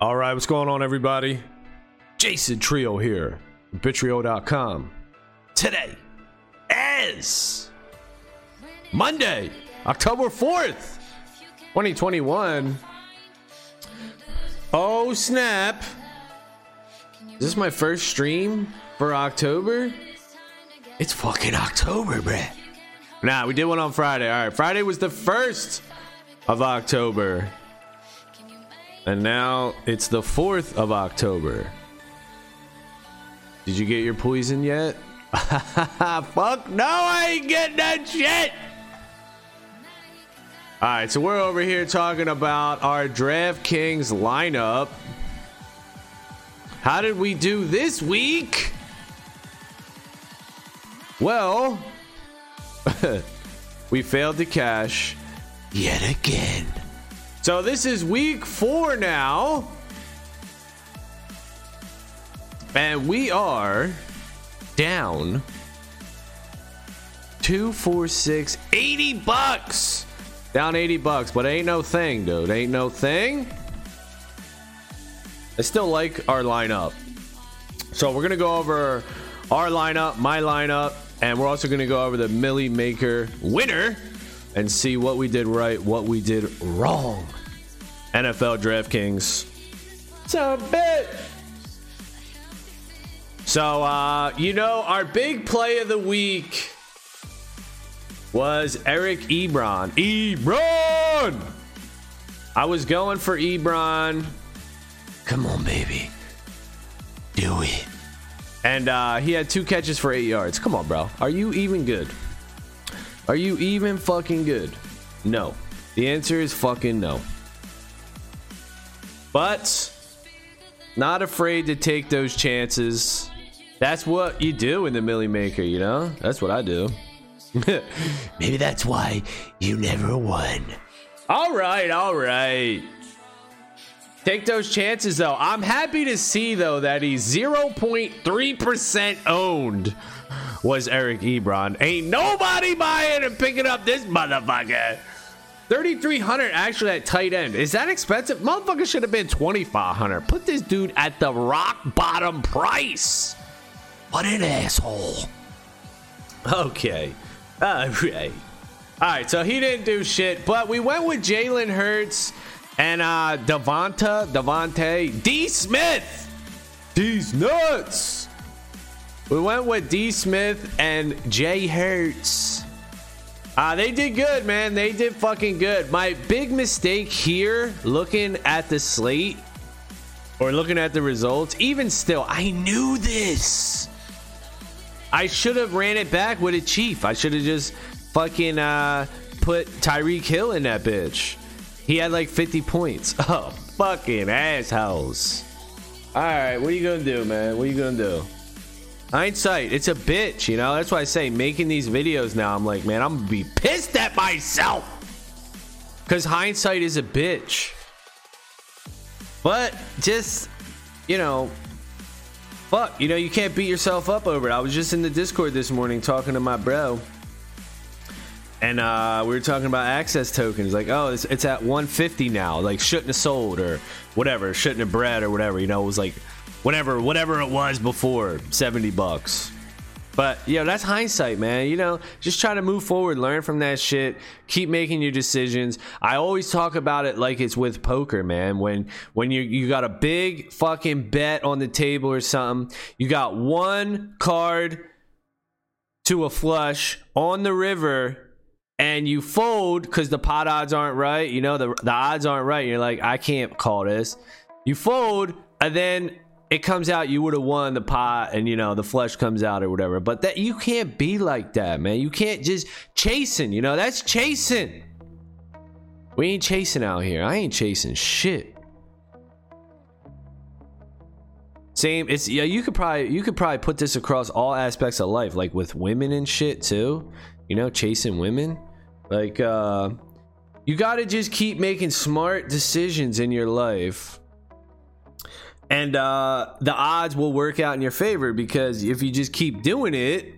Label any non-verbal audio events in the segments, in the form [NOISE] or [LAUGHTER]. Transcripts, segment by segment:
All right, what's going on, everybody? Jason Trio here, Bittrio.com. Today is Monday, October 4th, 2021. Oh, snap. Is this my first stream for October? It's fucking October, bruh. Nah, we did one on Friday. All right, Friday was the first of October. And now it's the 4th of October. Did you get your poison yet? [LAUGHS] Fuck no, I ain't getting that shit. All right, so we're over here talking about our DraftKings lineup. How did we do this week? Well, [LAUGHS] we failed to cash yet again. So this is week four now. And we are down two, four, six, 80 bucks. Down 80 bucks, but ain't no thing, dude. Ain't no thing. I still like our lineup. So we're gonna go over our lineup, my lineup, and we're also gonna go over the Millie Maker winner and see what we did right, what we did wrong. NFL DraftKings. It's a bit. So, uh, you know, our big play of the week was Eric Ebron. Ebron! I was going for Ebron. Come on, baby. Do it. And uh, he had two catches for eight yards. Come on, bro. Are you even good? Are you even fucking good? No. The answer is fucking no. But not afraid to take those chances. That's what you do in the Millie Maker, you know? That's what I do. [LAUGHS] Maybe that's why you never won. All right, all right. Take those chances though. I'm happy to see though that he's 0.3% owned was Eric Ebron. Ain't nobody buying and picking up this motherfucker. 3300 actually at tight end. Is that expensive? Motherfucker should have been 2500. Put this dude at the rock bottom price. What an asshole. Okay. All right. All right, so he didn't do shit, but we went with Jalen Hurts and uh Devonta, Devontae, D Smith. These nuts. We went with D Smith and Jay Hurts. Uh, they did good, man. They did fucking good. My big mistake here, looking at the slate or looking at the results, even still, I knew this. I should have ran it back with a chief. I should have just fucking uh, put Tyreek Hill in that bitch. He had like 50 points. [LAUGHS] Oh, fucking assholes. All right, what are you gonna do, man? What are you gonna do? Hindsight, it's a bitch, you know. That's why I say making these videos now. I'm like, man, I'm gonna be pissed at myself because hindsight is a bitch. But just, you know, fuck, you know, you can't beat yourself up over it. I was just in the Discord this morning talking to my bro. And uh, we were talking about AXS tokens, like, oh, it's, it's at 150 now. Like, shouldn't have sold or whatever, shouldn't have bred or whatever. You know, it was like whatever, whatever it was before, 70 bucks. But you know, that's hindsight, man. You know, just try to move forward, learn from that shit, keep making your decisions. I always talk about it like it's with poker, man. When when you you got a big fucking bet on the table or something, you got one card to a flush on the river and you fold because the pot odds aren't right. You know, the, the odds aren't right. You're like, I can't call this. You fold, and then it comes out you would have won the pot, and you know the flesh comes out or whatever. But that you can't be like that, man. You can't just chasing. You know, that's chasing. We ain't chasing out here. I ain't chasing shit. Same. It's yeah. You could probably you could probably put this across all aspects of life, like with women and shit too. You know, chasing women. Like, uh, you got to just keep making smart decisions in your life. And uh, the odds will work out in your favor because if you just keep doing it,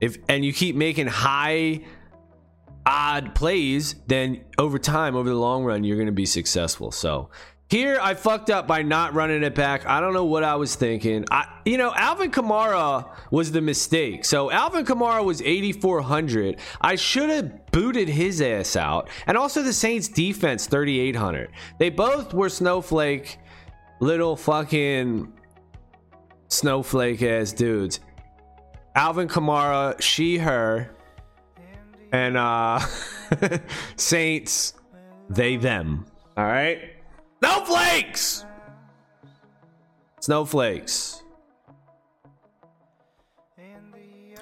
if and you keep making high odd plays, then over time, over the long run, you're going to be successful. So Here, I fucked up by not running it back. I don't know what I was thinking. I, you know, Alvin Kamara was the mistake. So Alvin Kamara was 8,400. I should have booted his ass out. And also the Saints defense, 3,800. They both were snowflake, little fucking snowflake ass dudes. Alvin Kamara, she, her, and uh [LAUGHS] Saints, they, them. All right. Snowflakes! Snowflakes.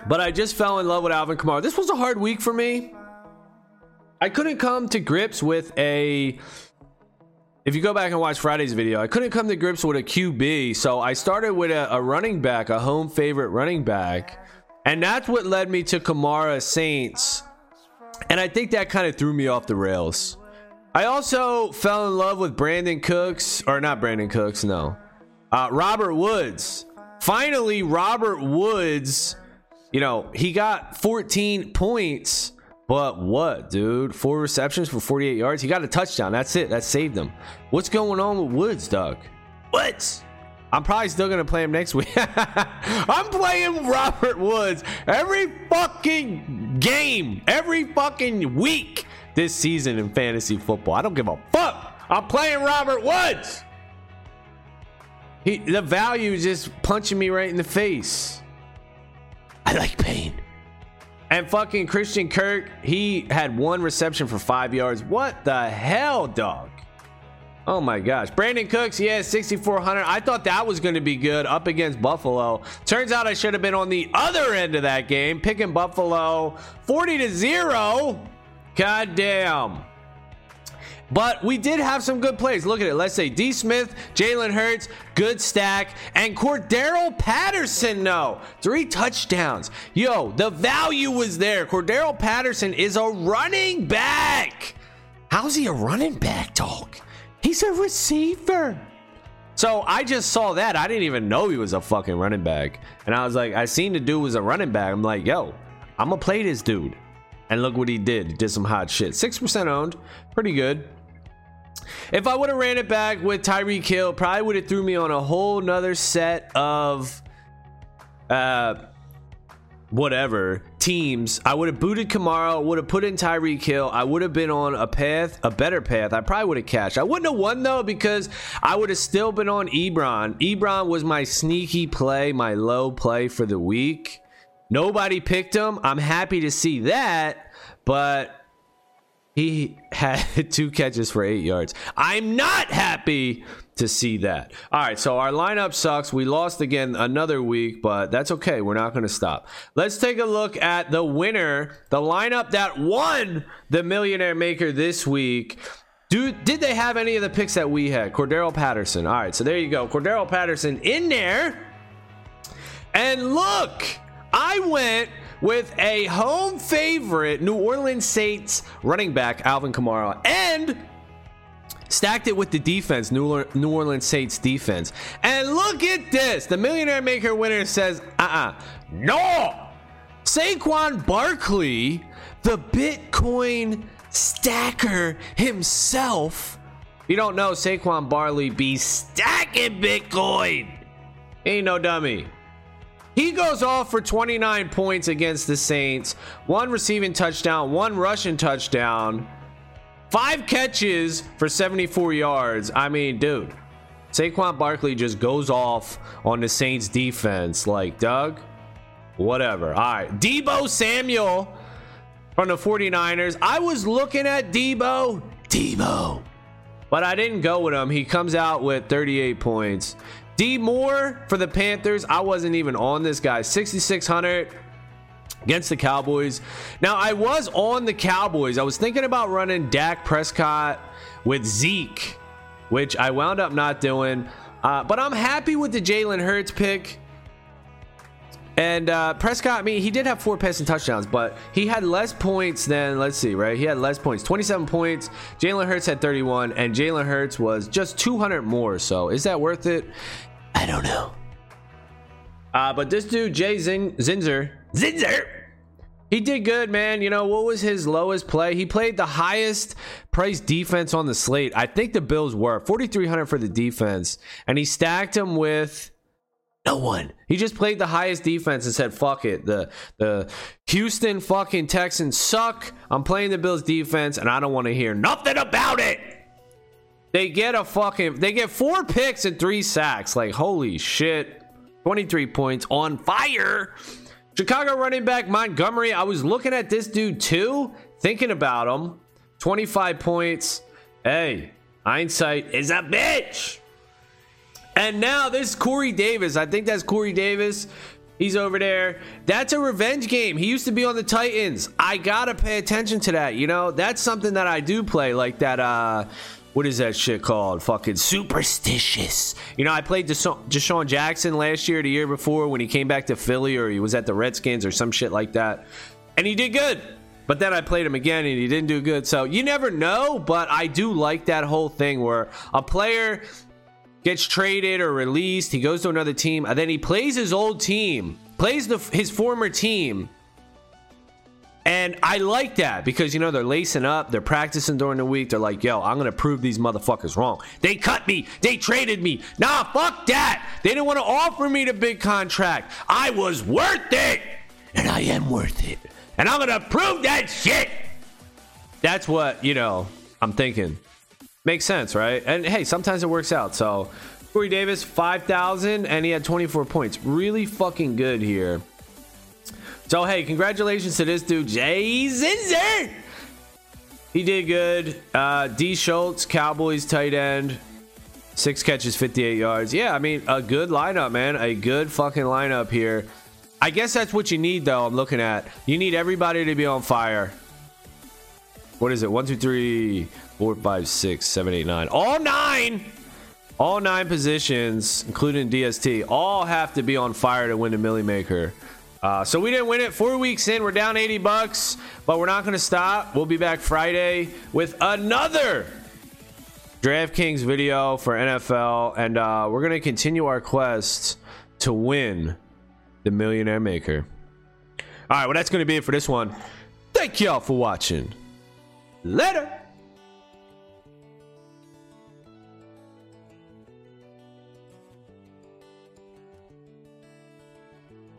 But I just fell in love with Alvin Kamara. This was a hard week for me. I couldn't come to grips with a. If you go back and watch Friday's video, I couldn't come to grips with a QB. So I started with a, a running back, a home favorite running back. And that's what led me to Kamara Saints. And I think that kind of threw me off the rails. I also fell in love with Brandin Cooks, or not Brandin Cooks, no. Uh, Robert Woods. Finally, Robert Woods, you know, he got 14 points, but what, dude? Four receptions for 48 yards. He got a touchdown. That's it. That saved him. What's going on with Woods, Doug? What? I'm probably still gonna play him next week. [LAUGHS] I'm playing Robert Woods every fucking game, every fucking week this season in fantasy football. I don't give a fuck. I'm playing Robert Woods. He, the value is just punching me right in the face. I like pain. And fucking Christian Kirk, he had one reception for five yards. What the hell, dog? Oh my gosh. Brandin Cooks, yeah, 6,400. I thought that was going to be good up against Buffalo. Turns out I should have been on the other end of that game, picking Buffalo 40 to 0. God damn. But we did have some good plays. Look at it. Let's say D. Smith, Jalen Hurts, good stack, and Cordarrelle Patterson. No, three touchdowns. Yo, the value was there. Cordarrelle Patterson is a running back. How's he a running back, dog? He's a receiver. So I just saw that. I didn't even know he was a fucking running back. And I was like, I seen the dude was a running back. I'm like, yo, I'm gonna play this dude. And look what he did. He did some hot shit. 6% owned. Pretty good. If I would have ran it back with Tyreek Hill, probably would have threw me on a whole nother set of uh whatever teams. I would have booted Kamara, would have put in Tyreek Hill. I would have been on a path, a better path. I probably would have cashed. I wouldn't have won though because I would have still been on Ebron. Ebron was my sneaky play, my low play for the week. Nobody picked him. I'm happy to see that, but he had [LAUGHS] two catches for eight yards. I'm not happy to see that. All right, so our lineup sucks. We lost again another week, but that's okay. We're not going to stop. Let's take a look at the winner, the lineup that won the Millionaire Maker this week. Dude, did they have any of the picks that we had? Cordarrelle Patterson. All right, so there you go. Cordarrelle Patterson in there. And look, I went with a home favorite, New Orleans Saints running back, Alvin Kamara, and stacked it with the defense, New Orleans Saints defense. And look at this. The Millionaire Maker winner says, uh uh-uh. uh, no. Saquon Barkley, the Bitcoin stacker himself. you don't know, Saquon Barkley be stacking Bitcoin. Ain't no dummy. He goes off for 29 points against the Saints, one receiving touchdown, one rushing touchdown, five catches for 74 yards. I mean, dude, Saquon Barkley just goes off on the Saints defense. Like, Doug, whatever. All right. Deebo Samuel from the 49ers. I was looking at Deebo, Deebo, but I didn't go with him. He comes out with 38 points. D Moore for the Panthers. I wasn't even on this guy. 6,600 against the Cowboys. Now, I was on the Cowboys. I was thinking about running Dak Prescott with Zeke, which I wound up not doing. Uh, but I'm happy with the Jalen Hurts pick. And uh, Prescott, I mean, he did have four passing touchdowns, but he had less points than, let's see, right? He had less points 27 points. Jalen Hurts had 31, and Jalen Hurts was just 200 more. So is that worth it? I don't know. Uh, but this dude, Jay Zin- Zinzer, Zinzer, He did good, man. You know, what was his lowest play? He played the highest price defense on the slate. I think the Bills were 4,300 for the defense, and he stacked him with no one. He just played the highest defense and said, fuck it. The the Houston fucking Texans suck. I'm playing the Bills defense, and I don't want to hear nothing about it. They get a fucking they get four picks and three sacks. Like, holy shit. 23 points on fire. Chicago running back Montgomery. I was looking at this dude too, thinking about him. 25 points. Hey, hindsight is a bitch. And now this Corey Davis. I think that's Corey Davis. He's over there. That's a revenge game. He used to be on the Titans. I gotta pay attention to that. You know, that's something that I do play, like that. uh what is that shit called? Fucking superstitious. You know, I played Desha- DeSean Jackson last year, the year before, when he came back to Philly or he was at the Redskins or some shit like that. And he did good. But then I played him again and he didn't do good. So you never know, but I do like that whole thing where a player gets traded or released, he goes to another team, and then he plays his old team, plays the, his former team and I like that because, you know, they're lacing up, they're practicing during the week. They're like, yo, I'm going to prove these motherfuckers wrong. They cut me, they traded me. Nah, fuck that. They didn't want to offer me the big contract. I was worth it, and I am worth it. And I'm going to prove that shit. That's what, you know, I'm thinking. Makes sense, right? And hey, sometimes it works out. So, Corey Davis, 5,000, and he had 24 points. Really fucking good here. So hey, congratulations to this dude, Jay Zinzer. He did good. Uh, D Schultz, Cowboys tight end, six catches, 58 yards. Yeah, I mean a good lineup, man. A good fucking lineup here. I guess that's what you need, though. I'm looking at. You need everybody to be on fire. What is it? One, two, three, four, five, six, seven, eight, nine. All nine. All nine positions, including DST, all have to be on fire to win the Millie Maker. Uh, so we didn't win it. Four weeks in, we're down 80 bucks, but we're not going to stop. We'll be back Friday with another DraftKings video for NFL, and uh, we're going to continue our quest to win the Millionaire Maker. All right, well, that's going to be it for this one. Thank y'all for watching. Later.